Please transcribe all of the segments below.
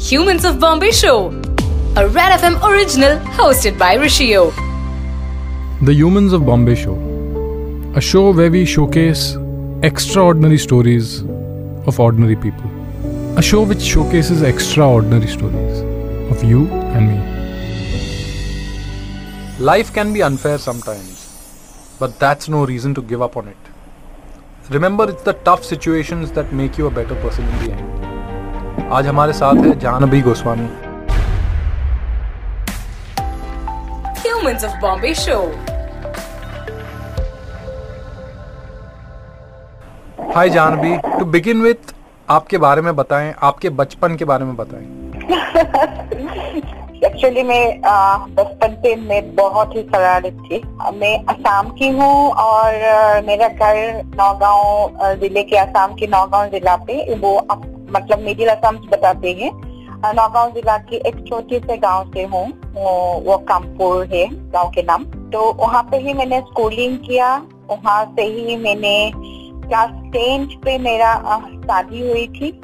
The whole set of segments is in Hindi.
Humans of Bombay Show, a Red FM original hosted by Rishio. The Humans of Bombay Show, a show where we showcase extraordinary stories of ordinary people. A show which showcases extraordinary stories of you and me. Life can be unfair sometimes, but that's no reason to give up on it. Remember, it's the tough situations that make you a better person in the end. आज हमारे साथ है Janvi Goswami. Humans of Bombay Show. Hi Janvi to begin with आपके बारे में बताएँ आपके बचपन के बारे में बताएँ। एक्चुअली मैं बचपन से मैं बहुत ही शरारत थी। मैं असम की हूँ और मेरा घर नौगांव ज़िले के असम के नौगांव जिला पे वो अप, मतलब मिडिल असम बताते हैं। नौगांव जिला के एक छोटे से गाँव से हूँ। वो, कामपुर है गाँव के नाम। तो वहाँ पे ही मैंने स्कूलिंग किया। वहाँ से ही मैंने क्लास टेंथ पे मेरा शादी हुई थी।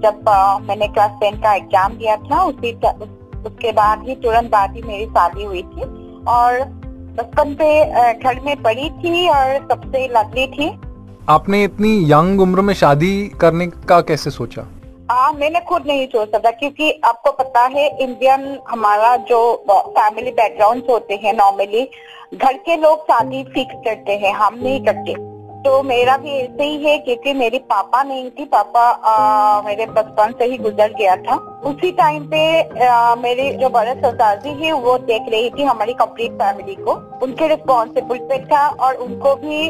जब आ, मैंने क्लास टेन का एग्ज़ाम दिया था उसी उस- उसके बाद ही तुरंत बाद ही मेरी शादी हुई थी। और बचपन पे घर में पड़ी थी और सबसे लड़ली थी। आपने इतनी यंग उम्र में शादी करने का कैसे सोचा? आ, मैंने खुद नहीं सोच सकता क्योंकि आपको पता है इंडियन हमारा जो फैमिली बैकग्राउंड होते हैं नॉर्मली घर के लोग शादी फिक्स करते हैं हम नहीं करते। तो मेरा भी ऐसे ही है क्योंकि मेरी पापा नहीं थी पापा आ, मेरे बचपन से ही गुजर गया था। उसी टाइम पे आ, मेरी जो बड़े ससाजी है वो देख रही थी हमारी कंप्लीट फैमिली को। उनके रिस्पॉन्सिबल पे था और उनको भी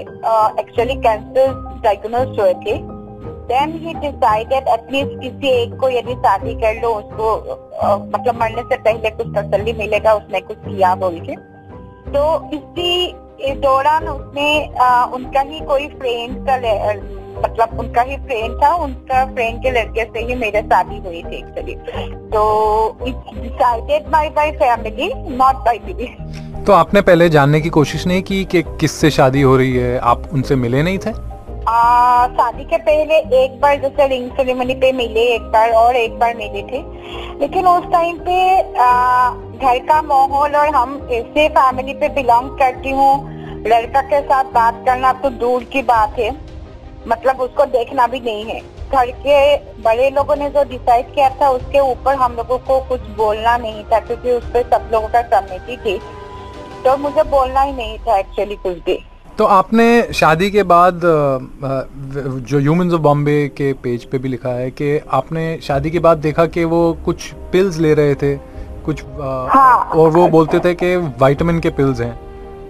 एक्चुअली कैंसर डायग्नोज हुए थे। देन ही डिसाइडेड एटलीस्ट किसी एक को यदि शादी कर लो उसको अ, मतलब मरने से पहले कुछ तसली मिलेगा उसने कुछ किया बोल के। तो इसी इस दौरान उसने आ, उनका ही कोई फ्रेंड का मतलब उनका ही फ्रेंड था उनका फ्रेंड के लड़के से ही मेरी शादी हुई थी एक्चुअली तो it's decided by by family not by me तो आपने पहले जानने की कोशिश नहीं की कि किससे शादी हो रही है? आप उनसे मिले नहीं थे? शादी के पहले एक बार जैसे रिंग सेरेमनी पे मिले, एक बार और एक बार मिले थे। लेकिन उस टाइम पे घर का माहौल और हम ऐसे फैमिली पे बिलोंग करती हूँ। लड़का के साथ बात करना तो दूर की बात है। मतलब उसको देखना भी नहीं है। घर के बड़े लोगों ने जो डिसाइड किया था, उसके ऊपर हम लोगों को कुछ बोलना नहीं था, क्योंकि उस पर सब लोगों का सहमति थी। तो मुझे बोलना ही नहीं था एक्चुअली कुछ भी। तो आपने शादी के बाद जो ह्यूमंस ऑफ़ बॉम्बे के पेज पे भी लिखा है कि आपने शादी के बाद देखा कि वो कुछ पिल्स ले रहे थे कुछ हाँ। और वो बोलते थे कि विटामिन के पिल्स हैं।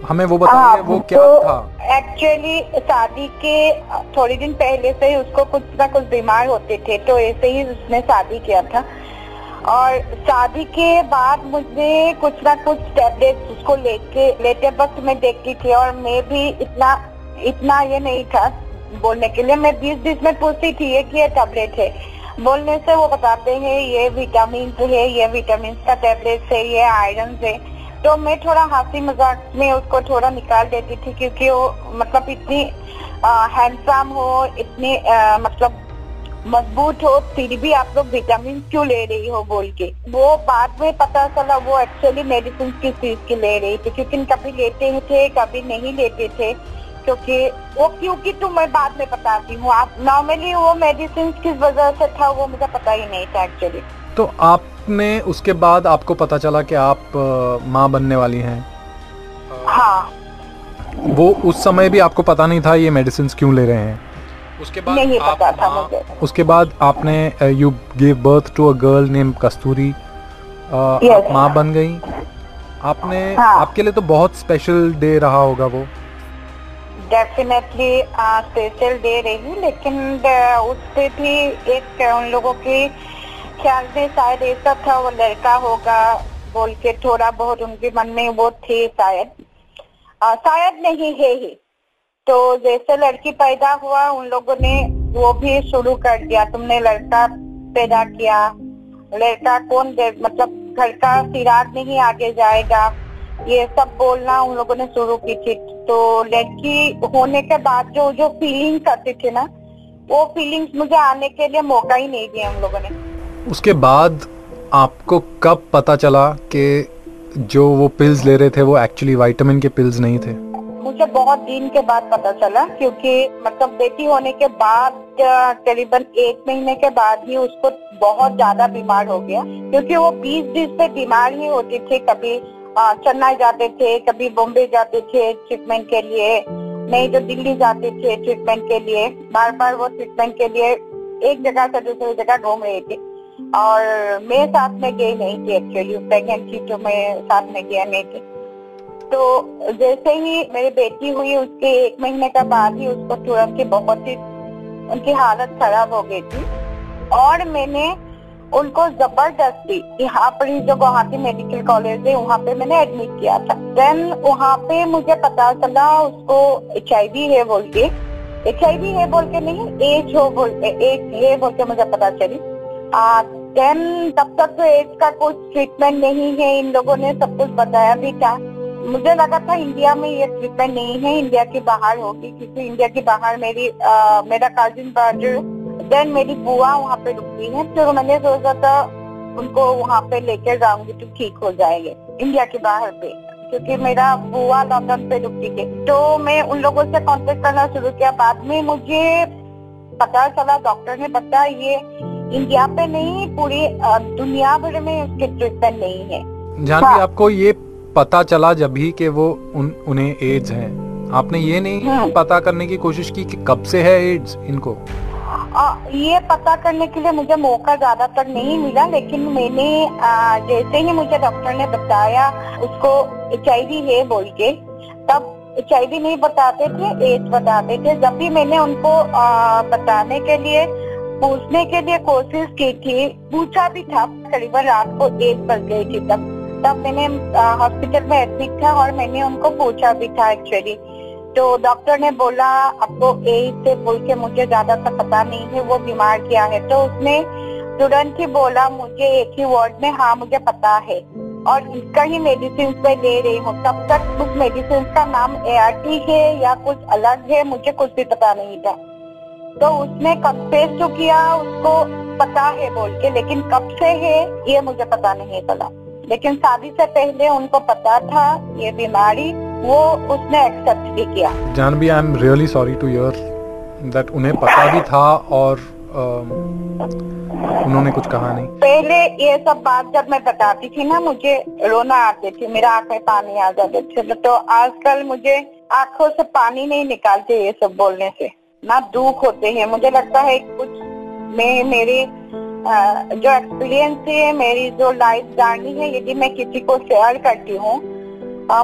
हमें वो बताइए वो क्या तो था? एक्चुअली शादी के थोड़े दिन पहले से ही उसको कुछ ना कुछ बीमार होते थे तो ऐसे ही उसने शादी किया था। और शादी के बाद मुझे कुछ ना कुछ टैबलेट्स उसको लेके लेते वक्त मैं देखती थी और मैं भी इतना इतना ये नहीं था बोलने के लिए। मैं बीच बीच में पूछती थी ये कि ये टैबलेट है? बोलने से वो बताते हैं ये विटामिन है ये विटामिन का टैबलेट है ये आयरन है। तो मैं थोड़ा हँसी मज़ाक में उसको थोड़ा निकाल देती थी क्योंकि वो मतलब इतनी हैंडसम हो इतनी अ, मतलब मज़बूत हो फिर भी आप लोग विटामिन क्यों ले रही हो बोल के? वो बाद में पता चला वो एक्चुअली मेडिसिन किस चीज़ की ले रही थी क्योंकि कभी लेते थे कभी नहीं लेते थे क्योंकि वो क्योंकि तो मैं बाद में बताती हूँ। आप नॉर्मली वो मेडिसिन किस वजह से था वो मुझे पता ही नहीं था एक्चुअली तो आपने उसके बाद आपको पता चला कि आप माँ बनने वाली हैं? हाँ। वो उस समय भी आपको पता नहीं था ये मेडिसिन क्यों ले रहे हैं? उसके बाद नहीं आप पता था मुझे। उसके बाद आपने you give birth to a girl name Kasturi आप माँ बन गई। आपने हाँ। आपके लिए तो बहुत स्पेशल डे रहा होगा वो। डेफिनेटली स्पेशल दे रही लेकिन उस पे भी एक उन लोगों के ख्याल में शायद ऐसा था वो लड़का होगा बोल के थोड़ा बहुत उनके मन में वो थे शायद। शायद नहीं है ही। तो जैसे लड़की पैदा हुआ, उन लोगों ने वो भी शुरू कर दिया। तुमने लड़का पैदा किया। लड़का कौन मतलब घर का सिराग नहीं आगे जाएगा। ये सब बोलना उन लोगों ने शुरू की थी। तो लड़की होने के बाद जो जो फीलिंग आती थी ना, वो फीलिंग्स मुझे आने के लिए मौका ही नहीं दिया उन लोगों ने। उसके बाद आपको कब पता चला कि जो वो पिल्स ले रहे थे, वो एक्चुअली विटामिन के पिल्स नहीं थे? मुझे बहुत दिन के बाद पता चला, क्योंकि मतलब बेटी होने के बाद करीबन एक महीने के बाद ही उसको बहुत ज़्यादा बीमार हो गया, क्योंकि वो बीस दिन से बीमार ही होती थी। कभी चेन्नई जाते थे, कभी बॉम्बे जाते थे ट्रीटमेंट के लिए, नहीं तो दिल्ली जाते थे ट्रीटमेंट के लिए। बार बार वो ट्रीटमेंट के लिए एक जगह से दूसरी जगह घूम रही थी। और मैं साथ में गई नहीं थी एक्चुअली प्रेगनेंट थी तो मैं साथ में गया नहीं थी। तो जैसे ही मेरी बेटी हुई, उसके एक महीने के बाद ही उसको तुरंत ही बहुत ही, उनकी हालत खराब हो गई थी। और मैंने उनको ज़बरदस्ती यहाँ पर जो गुवाहाटी मेडिकल कॉलेज है, वहाँ पे मैंने एडमिट किया था। देन वहाँ पे मुझे पता चला, उसको एचआईवी है बोल के। एच है बोल के नहीं एज हो बोल एज है बोल के मुझे पता चली। देन तब तक तो एज का कुछ ट्रीटमेंट नहीं है, इन लोगों ने सब कुछ बताया भी था। मुझे लगा था इंडिया में ये ट्रीटमेंट नहीं है इंडिया के बाहर होगी क्योंकि इंडिया के बाहर मेरी अ, मेरा कजिन ब्रदर देन मेरी बुआ वहाँ पे रुकती है तो मैंने सोचा था उनको वहाँ पे लेकर जाऊँगी तो ठीक हो जाएँगे इंडिया के बाहर पे क्योंकि मेरा बुआ लंदन पे रुकती थी तो मैं उन लोगों से कांटेक्ट करना शुरू किया बाद में मुझे पता चला डॉक्टर ने बताया ये इंडिया पे नहीं पूरी दुनिया भर में उसके ट्रीटमेंट नहीं है जानवी हाँ। आपको ये पता चला जब भी कि वो उन उन्हें एड्स है। आपने ये नहीं हम्म। पता करने की कोशिश की कि कब से है एड्स इनको? आ, ये पता करने के लिए मुझे मौका ज़्यादातर नहीं मिला लेकिन मैंने आ, जैसे ही मुझे डॉक्टर ने बताया उसको एच है बोल के तब एचआईवी नहीं बताते थे एड्स बताते थे। जब भी मैंने उनको आ, बताने के लिए पूछने के लिए कोशिश की थी पूछा भी था करीबन रात को एक बज गई थी तब। तब मैंने हॉस्पिटल में एडमिट था और मैंने उनको पूछा भी था एक्चुअली तो डॉक्टर ने बोला, आपको एज से बोल के मुझे ज़्यादा सा पता नहीं है, वो बीमार क्या है? तो उसने तुरंत ही बोला, मुझे एक ही वर्ड में हाँ मुझे पता है। और इसका ही मेडिसिन मैं ले रही हूँ। तब तक उस मेडिसिन का नाम एआरटी है या कुछ अलग है, मुझे कुछ भी पता नहीं था। तो उसने कंफेस तो किया, उसको पता है बोल के, लेकिन कब से है, ये मुझे पता नहीं चला। लेकिन शादी से पहले उनको पता था ये बीमारी वो उसने एक्सेप्ट भी किया। Janvi I am really sorry to hear that उन्हें पता भी था और अम, उन्होंने कुछ कहा नहीं। पहले ये सब बात जब मैं बताती थी ना मुझे रोना आते थे मेरा आँख में पानी आ जाते थे। तो आजकल मुझे आँखों से पानी नहीं निकालते ये सब बोलने से। ना दुख होते हैं। मुझे लगता है कुछ मैं मेरी जो एक्सपीरियंस है मेरी जो लाइफ जर्नी है यदि मैं किसी को शेयर करती हूँ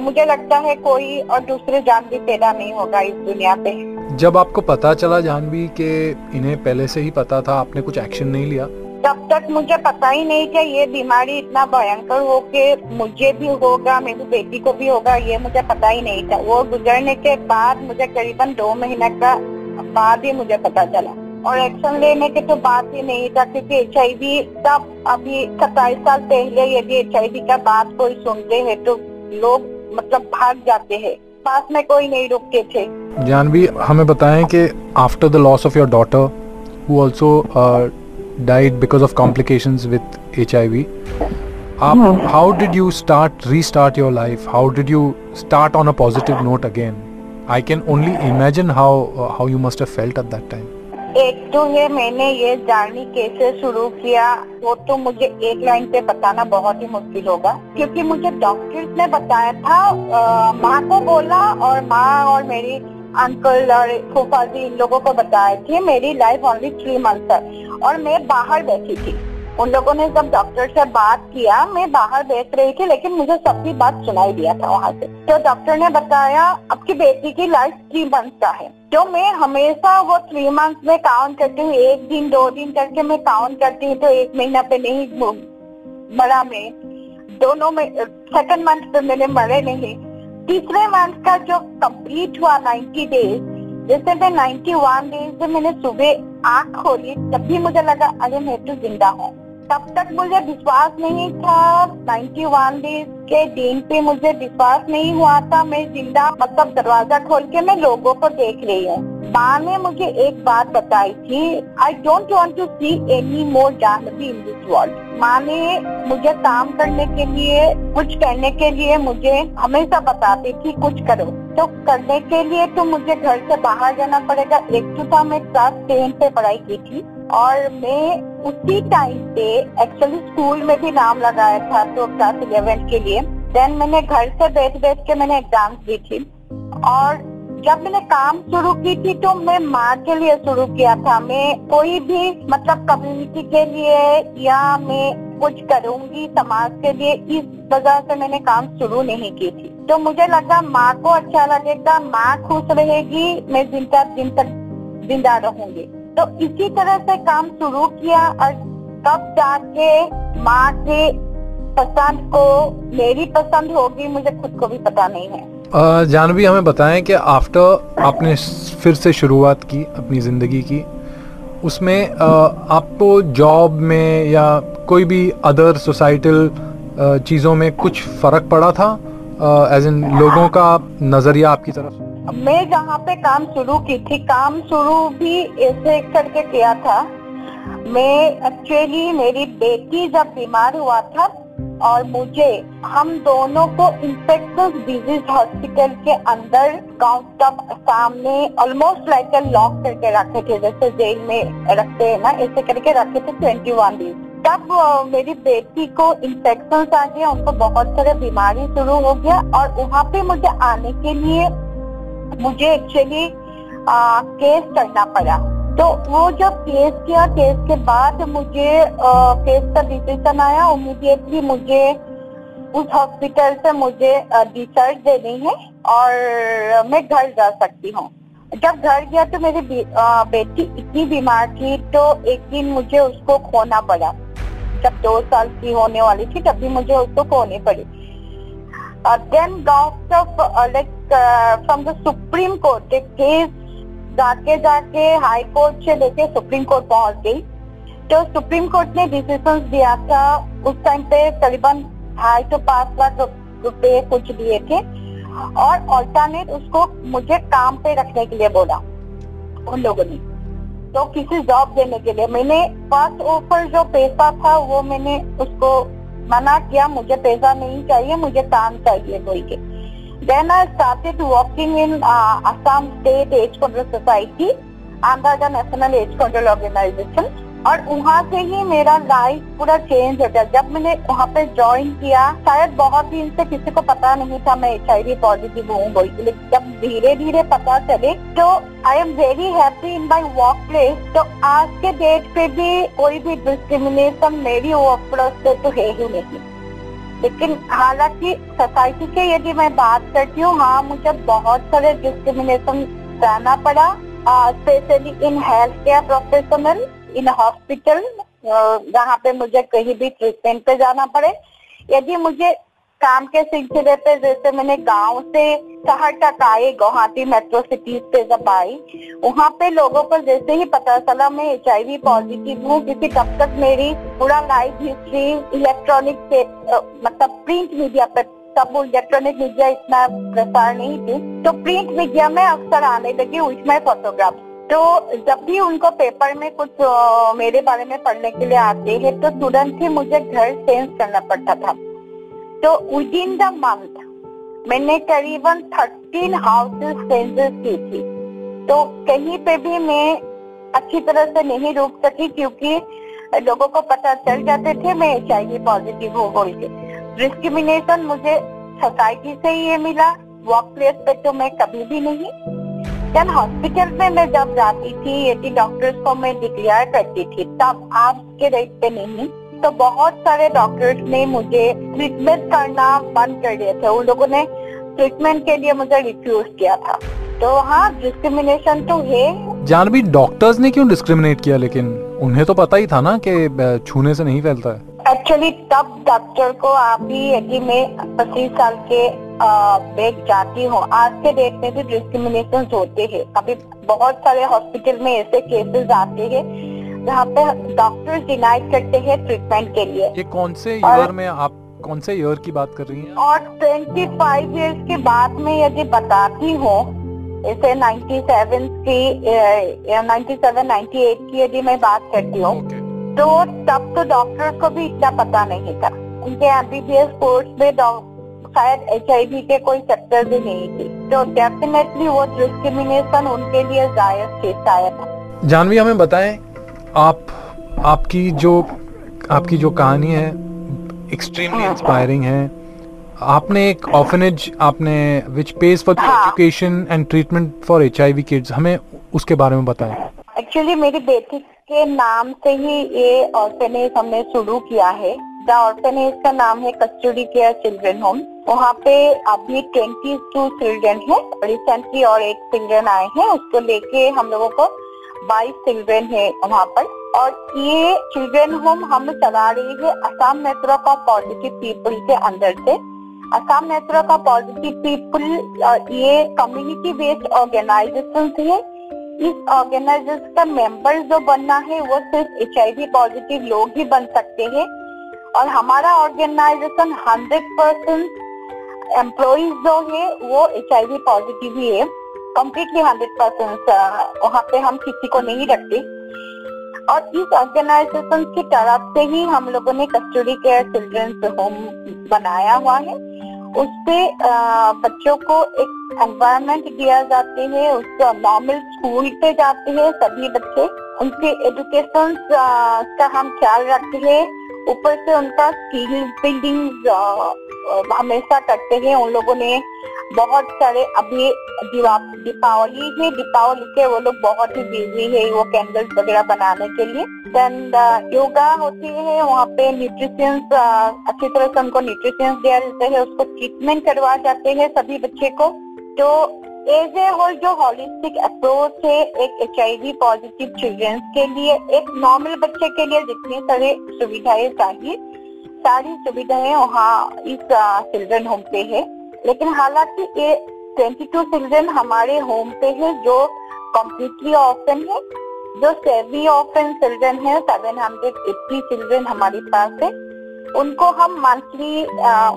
मुझे लगता है कोई और दूसरे जान भी पैदा नहीं होगा इस दुनिया पे। जब आपको पता चला जानवी के इन्हें पहले से ही पता था आपने कुछ एक्शन नहीं लिया? तब तक मुझे पता ही नहीं कि ये बीमारी इतना भयंकर हो के मुझे भी होगा मेरी बेटी को भी होगा ये मुझे पता ही नहीं था। वो गुजरने के बाद मुझे करीबन दो महीने का बाद ही मुझे पता चला। और एक्शन लेने के तो बात ही नहीं था क्योंकि एच तब अभी सत्ताईस साल पहले यदि एच का बात कोई सुनते है तो लोग मतलब भाग जाते हैं। पास में कोई नहीं रुकते थे। जानवी हमें बताए की after the loss of your daughter who also died because of complications with we आप how did you start restart your life how did you start on a positive note again I can only imagine how how you must have एक तो है मैंने ये जर्नी कैसे शुरू किया, वो तो मुझे एक लाइन पे बताना बहुत ही मुश्किल होगा। क्योंकि मुझे डॉक्टर्स ने बताया था माँ को बोला और माँ और मेरी अंकल और फूफा जी इन लोगों को बताया थे मेरी लाइफ ओनली थ्री मंथ है। और मैं बाहर बैठी थी। उन लोगों ने जब डॉक्टर से बात किया, मैं बाहर बैठ रही थी, लेकिन मुझे सबकी बात सुनाई दिया था वहाँ से। तो डॉक्टर ने बताया आपकी बेटी की लाइफ थ्री मंथ का है। तो मैं हमेशा वो थ्री मंथ में काउंट करती हूँ। एक दिन, दो दिन करके मैं काउंट करती हूँ तो एक महीना पे नहीं, मरा मैं। दोनों में सेकंड मंथ पे मैंने मरे नहीं। तीसरे मंथ का जो कंप्लीट हुआ 90 डेज़ जैसे मैं 91 डेज़ में मैंने सुबह आँख खोली, तब भी मुझे लगा, अरे मैं तो ज़िंदा हूँ। तब तक मुझे विश्वास नहीं था। 91 डेज़ के दिन पे मुझे विश्वास नहीं हुआ था। मैं ज़िंदा मतलब दरवाज़ा खोल के मैं लोगों को देख रही हूँ। माँ ने मुझे एक बात बताई थी I don't want to see any more Janvi in this world माँ ने मुझे काम करने के लिए, कुछ करने के लिए मुझे हमेशा बताती थी, कुछ करो। तो करने के लिए तो मुझे घर से बाहर जाना पड़ेगा। एक तो था मैं क्लास टेन पे पढ़ाई की थी। और मैं उसी टाइम पे एक्चुअली स्कूल में भी नाम लगाया था तो क्लास इलेवन के लिए। देन मैंने घर से बैठ बैठ के मैंने एग्ज़ाम दी थी। और जब मैंने काम शुरू की थी तो मैं माँ के लिए शुरू किया था। मैं कोई भी मतलब कम्युनिटी के लिए या मैं कुछ करूँगी समाज के लिए, इस वजह से मैंने काम शुरू नहीं की थी। तो मुझे लगा माँ को अच्छा लगेगा, माँ खुश रहेगी, मैं ज़िंदा दिन तक ज़िंदा रहूँगी। तो इसी तरह से काम शुरू किया और तब जाके माँ के पसंद को मेरी पसंद होगी, मुझे खुद को भी पता नहीं है। जानवी, हमें बताएँ कि आफ्टर आपने फिर से शुरुआत की अपनी ज़िंदगी की, उसमें आपको जॉब में या कोई भी अदर सोसाइटल चीज़ों में कुछ फ़र्क पड़ा था? एज इन लोगों का नज़रिया आपकी तरफ़ मैं जहाँ पे काम शुरू की थी, काम शुरू भी ऐसे करके किया था। मैं एक्चुअली मेरी बेटी जब बीमार हुआ था और मुझे, हम दोनों को इन्फेक्शन डिज़ीज़ हॉस्पिटल के अंदर तब सामने ऑलमोस्ट लाइक लॉक करके रखे थे, जैसे जेल में रखते हैं ना, ऐसे करके रखे थे ट्वेंटी वन डेज़ तब मेरी बेटी को इन्फेक्शन आ गया, उनको बहुत सारे बीमारी शुरू हो गया और वहाँ पे मुझे आने के लिए मुझे एक्चुअली केस करना पड़ा। तो वो जब केस किया केस के बाद मुझे आ, केस का डिसीज़न आया। इमीडिएटली मुझे उस हॉस्पिटल से मुझे डिस्चार्ज देनी है और मैं घर जा सकती हूँ। जब घर गया तो मेरी बेटी इतनी बीमार थी तो एक दिन मुझे उसको खोना पड़ा। जब दो साल की होने वाली थी तभी मुझे उसको खोनी पड़ी। Then got of like from the supreme court एक केस जाके जाके हाई कोर्ट से लेके सुप्रीम कोर्ट पहुँच गई। तो सुप्रीम कोर्ट ने डिसीज़न दिया था। उस टाइम पे करीबन ढाई तो पाँच लाख रुपए कुछ दिए थे। और ऑल्टरनेट उसको मुझे काम पे रखने के लिए बोला, उन लोगों ने। तो किसी जॉब देने के लिए। मैंने फ़र्स्ट ऑफ़र जो पैसा था, वो मैंने उसको मना किया, मुझे पैसा नहीं चाहिए, मुझे काम चाहिए बोल के। Then I started working in Assam state AIDS control society and the national AIDS control organisation और वहाँ से ही मेरा लाइफ पूरा चेंज हो गया। जब मैंने वहाँ पे ज्वाइन किया, शायद बहुत दिन से किसी को पता नहीं था मैं एच पॉजिटिव हूँ, बोल लेकिन जब धीरे धीरे पता चले तो I am very happy in my work place तो आज के डेट पे भी कोई भी डिस्क्रिमिनेशन मेरी वर्क प्लेस पे तो है ही नहीं। लेकिन हालाँकि सोसाइटी के यदि मैं बात करती हूँ हाँ मुझे बहुत सारे डिस्क्रिमिनेशन सहना पड़ा। Specially in health care professional in hospital जहाँ पे मुझे कहीं भी ट्रीटमेंट पे जाना पड़े। यदि मुझे काम के सिलसिले पे, जैसे मैंने गाँव से शहर तक आई गुवाहाटी मेट्रो सिटीज़ पे जब आई, वहाँ पे लोगों को जैसे ही पता चला, मैं एच पॉजिटिव हूँ, क्योंकि तब तक मेरी पूरा लाइफ हिस्ट्री इलेक्ट्रॉनिक से मतलब प्रिंट मीडिया पे, तब इलेक्ट्रॉनिक मीडिया इतना प्रसार नहीं थी। तो प्रिंट मीडिया में अक्सर आने लगी उसमें फोटोग्राफ तो जब भी उनको पेपर में कुछ मेरे बारे में पढ़ने के लिए आते हैं तो तुरंत ही मुझे घर चेंज करना पड़ता था। तो विद इन द मंथ मैंने करीबन थर्टीन हाउसेस सेंसस की थी। तो कहीं पे भी मैं अच्छी तरह से नहीं रुक सकी, क्योंकि लोगों को पता चल जाते थे मैं एच पॉजिटिव हूँ बोल के। डिस्क्रिमिनेशन मुझे सोसाइटी से ही ये मिला वर्क प्लेस पे तो मैं कभी भी नहीं। देन हॉस्पिटल में मैं जब जाती थी यदि डॉक्टर्स को मैं डिक्लेयर करती थी तब आज के रेट पे नहीं तो बहुत सारे डॉक्टर्स ने मुझे ट्रीटमेंट करना बंद कर दिया था। उन लोगों ने ट्रीटमेंट के लिए मुझे रिफ्यूज किया था। तो हाँ डिस्क्रिमिनेशन तो है। जानवी डॉक्टर्स ने क्यों डिस्क्रिमिनेट किया? लेकिन उन्हें तो पता ही था ना कि छूने से नहीं फैलता है। एक्चुअली तब डॉक्टर को अभी यदि मैं पच्चीस साल के बैग जाती हूँ। आज के डेट में भी डिस्क्रिमिनेशन होते हैं। अभी बहुत सारे हॉस्पिटल में ऐसे केसेस आते हैं जहाँ पे डॉक्टर्स डिनाइड करते हैं ट्रीटमेंट के लिए। ये कौन से ईयर में आप कौन से ईयर की बात कर रही हैं? और 25 इयर्स के बाद में यदि बताती हूँ जैसे 97 की या 97 98 की यदि मैं बात करती हूँ ओके तो तब तो डॉक्टर्स को भी इतना पता नहीं था। उनके एमबीबीएस कोर्स में डॉ- शायद एच के कोई सेक्टर भी नहीं थी। तो डेफिनेटली वो डिस्क्रिमिनेशन उनके लिए जायज़ थी शायद। जानवी हमें बताएँ आप आपकी जो आपकी जो कहानी है एक्सट्रीमली हाँ। इंस्पायरिंग है। आपने एक ऑर्फनेज आपने विच पेज फॉर हाँ। Education and treatment for H I V kids हमें उसके बारे में बताएँ। एक्चुअली मेरी बेटी के नाम से ही ये ऑर्फेनेज हमने शुरू किया है। द ऑर्फेनेज का नाम है कस्टडी केयर चिल्ड्रन होम। वहाँ पे अभी ट्वेंटी टू चिल्ड्रन है। रिसेंटली और एक चिल्ड्रन आए हैं। उसको लेके हम लोगों को बाईस चिल्ड्रन है वहाँ पर। और ये चिल्ड्रन होम हम चला रही है Assam network of positive people के अंदर से। Assam network of positive people ये कम्युनिटी बेस्ड ऑर्गेनाइजेशन है। इस ऑर्गेनाइजेशन का मेंबर जो बनना है, वो सिर्फ़ एचआईवी पॉजिटिव लोग ही बन सकते हैं। और हमारा ऑर्गेनाइजेशन हंड्रेड परसेंट एम्प्लॉज जो है, वो एच आई वी पॉजिटिव ही है। कम्प्लीटली हंड्रेड परसेंट वहाँ पे हम किसी को नहीं रखते। और इस ऑर्गेनाइजेशन की तरफ़ से ही हम लोगों ने कस्टडी केयर चिल्ड्रंस होम बनाया हुआ है। उससे बच्चों को एक एनवायरनमेंट दिया जाते हैं, उसको नॉर्मल स्कूल पे जाते हैं सभी बच्चे। उनके एजुकेशन का हम ख्याल रखते हैं। ऊपर से उनका स्किल बिल्डिंग हमेशा करते हैं। उन लोगों ने बहुत सारे अभी दीपावली है, दीपावली के वो लोग बहुत ही बिज़ी है वो कैंडल्स वगैरह बनाने के लिए। देन योगा होती है, वहाँ पे न्यूट्रिशंस अच्छी तरह से उनको न्यूट्रिशंस दिया जाता है, उसको ट्रीटमेंट करवा जाते हैं सभी बच्चे को। तो एज होल जो हॉलिस्टिक अप्रोच है, एक एचआईवी पॉजिटिव चिल्ड्रंस के लिए, एक नॉर्मल बच्चे के लिए जितनी सारी सुविधाएँ चाहिए, सारी सुविधाएँ वहाँ इस चिल्ड्रन होम पे है। लेकिन हालाँकि ये 22 चिल्ड्रन हमारे होम पे है, जो कम्प्लीटली ऑफन है, जो सेवी ऑफन चिल्ड्रन है सेवन हंड्रेड 780 चिल्ड्रन हमारे पास है। उनको हम मंथली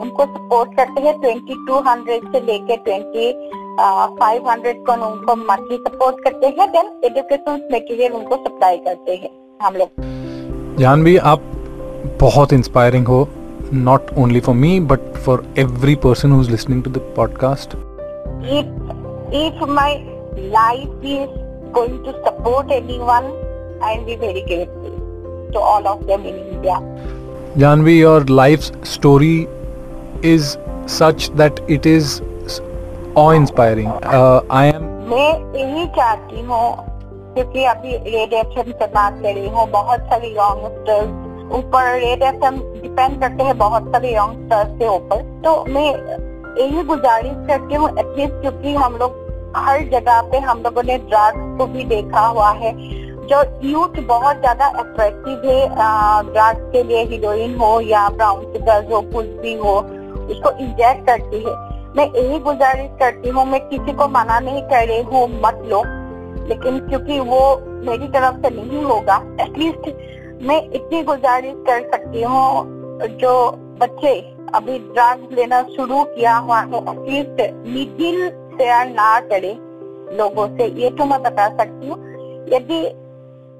उनको सपोर्ट करते हैं 2200 से लेके फाइव हंड्रेड को उनको मंथली सपोर्ट करते हैं देन एजुकेशन मटेरियल उनको सप्लाई करते हैं हम लोग। जानवी आप बहुत इंस्पायरिंग हो not only for me but for every person who podcast if if my life is going to support anyone I am be very grateful to all of them in India Janvi your life story is such that it is awe-inspiring. Uh, I am मैं यही चाहती हूँ क्योंकि अभी रेड एफ़ से बात कर रही हूँ बहुत सारे यंगस्टर्स ऊपर रेड एफ़ डिपेंड करते हैं बहुत सारे यंगस्टर्स के ऊपर तो मैं यही गुजारिश करती हूँ एटलीस्ट क्योंकि हम लोग हर जगह पे हम लोगों ने ड्रग्स को भी देखा हुआ है जो यूथ बहुत ज़्यादा अट्रैक्टिव है ड्रग्स के लिए हीरोइन हो या ब्राउन शुगर हो कुछ भी हो उसको इंजेक्ट करती है मैं यही गुजारिश करती हूँ, मैं किसी को मना नहीं कर रही हूँ, मत लो। लेकिन क्योंकि वो मेरी तरफ़ से नहीं होगा एटलीस्ट मैं इतनी गुजारिश कर सकती हूँ, जो बच्चे अभी ड्रग्स लेना शुरू किया हुआ है एटलीस्ट मिडिल शेयर ना करे लोगों से, ये तो मैं बता सकती हूँ। यदि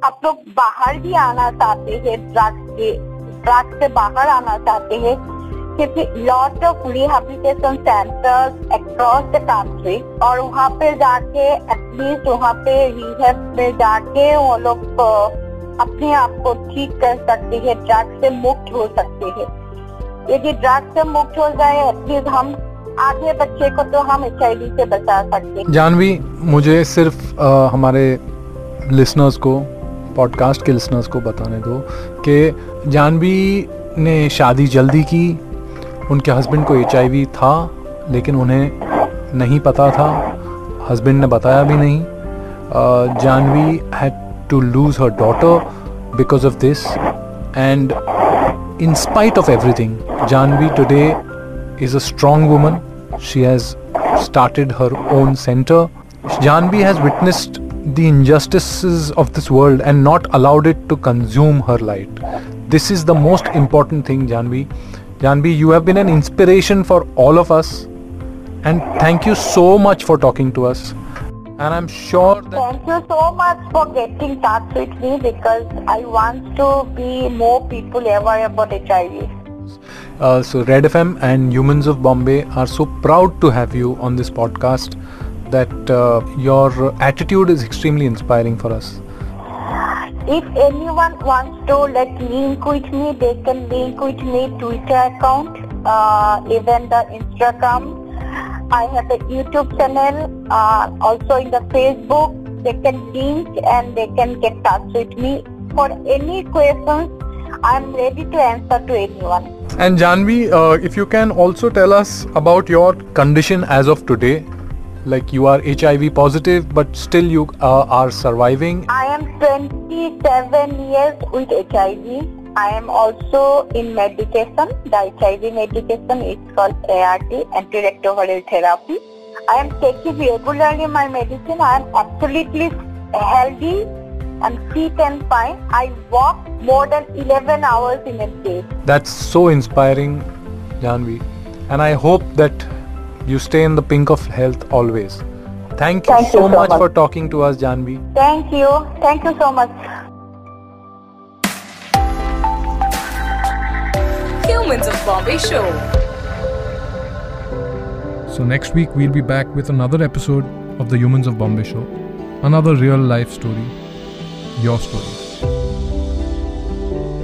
आप लोग बाहर भी आना चाहते हैं ड्रग्स के ड्रग्स से बाहर आना चाहते हैं क्योंकि lot of rehabilitation centres across the country और वहाँ पे जाके एटलीस्ट वहाँ पे रिहेब में जाके वो लोग अपने आप को ठीक कर सकते हैं ड्रग्स से मुक्त हो सकते हैं। यदि ड्रग्स से मुक्त हो जाए एटलीस्ट हम आधे बच्चे को तो हम एचआईवी से बचा सकते हैं। जानवी मुझे सिर्फ़ अ, हमारे लिसनर्स को पॉडकास्ट के लिसनर्स को बताने दो कि जानवी ने शादी जल्दी की उनके हस्बैंड को एचआईवी था, लेकिन उन्हें नहीं पता था। हस्बैंड ने बताया भी नहीं। Janvi had to lose her daughter because of this and in spite of everything Janvi today is a strong woman she has started her own centre Janvi has witnessed the injustice of this world and not allowed it to consume her light this is the most important thing Janvi Janvi, you have been an inspiration for all of us. And thank you so much for talking to us. And I'm sure that. Thank you so much for getting in touch with me because I want to be more people aware about HIV. Uh, so, Red FM and Humans of Bombay are so proud to have you on this podcast that uh, your attitude is extremely inspiring for us. If anyone wants to like link with me, they can link with me Twitter account, uh, even the Instagram. I have a YouTube channel, uh, also in the Facebook. They can link and they can get touch with me for any questions. I'm ready to answer to anyone. And Janvi, uh, if you can also tell us about your condition as of today, like you are HIV positive, but still you uh, are surviving. I 27 years with HIV. I am also in medication. The HIV medication is called ART, antiretroviral therapy. I am taking regularly my medicine. I am absolutely healthy and fit and fine. I walk more than 11 hours in a day. That's so inspiring, Janvi. And I hope that you stay in the pink of health always. Thank you, Thank so, you so much, much. for talking to us, Janvi. Thank you. Thank you so much. Humans of Bombay Show. So next week we'll be back with another episode of the Humans of Bombay show. Another real life story. Your story.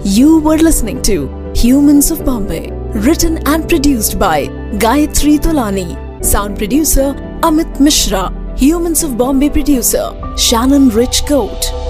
You were listening to Humans of Bombay, written and produced by Gayatri Tolani, sound producer Amit Mishra, Humans of Bombay producer Shannon Rich Coat.